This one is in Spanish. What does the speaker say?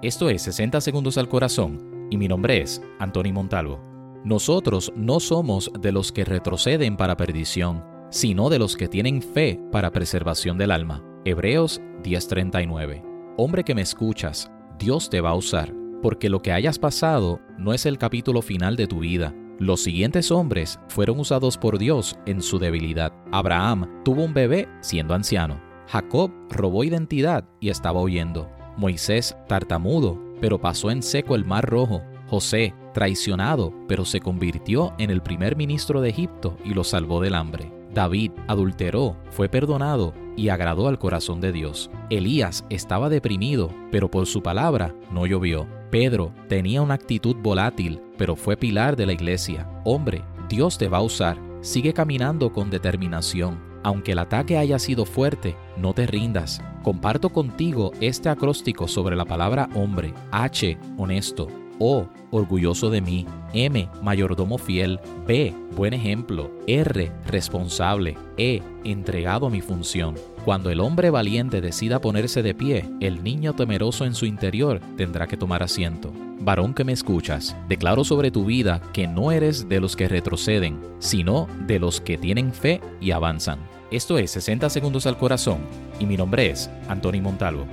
Esto es 60 Segundos al Corazón y mi nombre es Anthony Montalvo. Nosotros no somos de los que retroceden para perdición, sino de los que tienen fe para preservación del alma. Hebreos 10:39. Hombre que me escuchas, Dios te va a usar, porque lo que hayas pasado no es el capítulo final de tu vida. Los siguientes hombres fueron usados por Dios en su debilidad. Abraham tuvo un bebé siendo anciano. Jacob robó identidad y estaba huyendo. Moisés tartamudo, pero pasó en seco el mar rojo. José traicionado, pero se convirtió en el primer ministro de Egipto y lo salvó del hambre. David adulteró, fue perdonado y agradó al corazón de Dios. Elías estaba deprimido, pero por su palabra no llovió. Pedro tenía una actitud volátil, pero fue pilar de la iglesia. Hombre, Dios te va a usar. Sigue caminando con determinación. Aunque el ataque haya sido fuerte, no te rindas. Comparto contigo este acróstico sobre la palabra hombre. H, honesto. O, orgulloso de mí. M, mayordomo fiel. B, buen ejemplo. R, responsable. E, entregado a mi función. Cuando el hombre valiente decida ponerse de pie, el niño temeroso en su interior tendrá que tomar asiento. Varón que me escuchas, declaro sobre tu vida que no eres de los que retroceden, sino de los que tienen fe y avanzan. Esto es 60 segundos al corazón y mi nombre es Anthony Montalvo.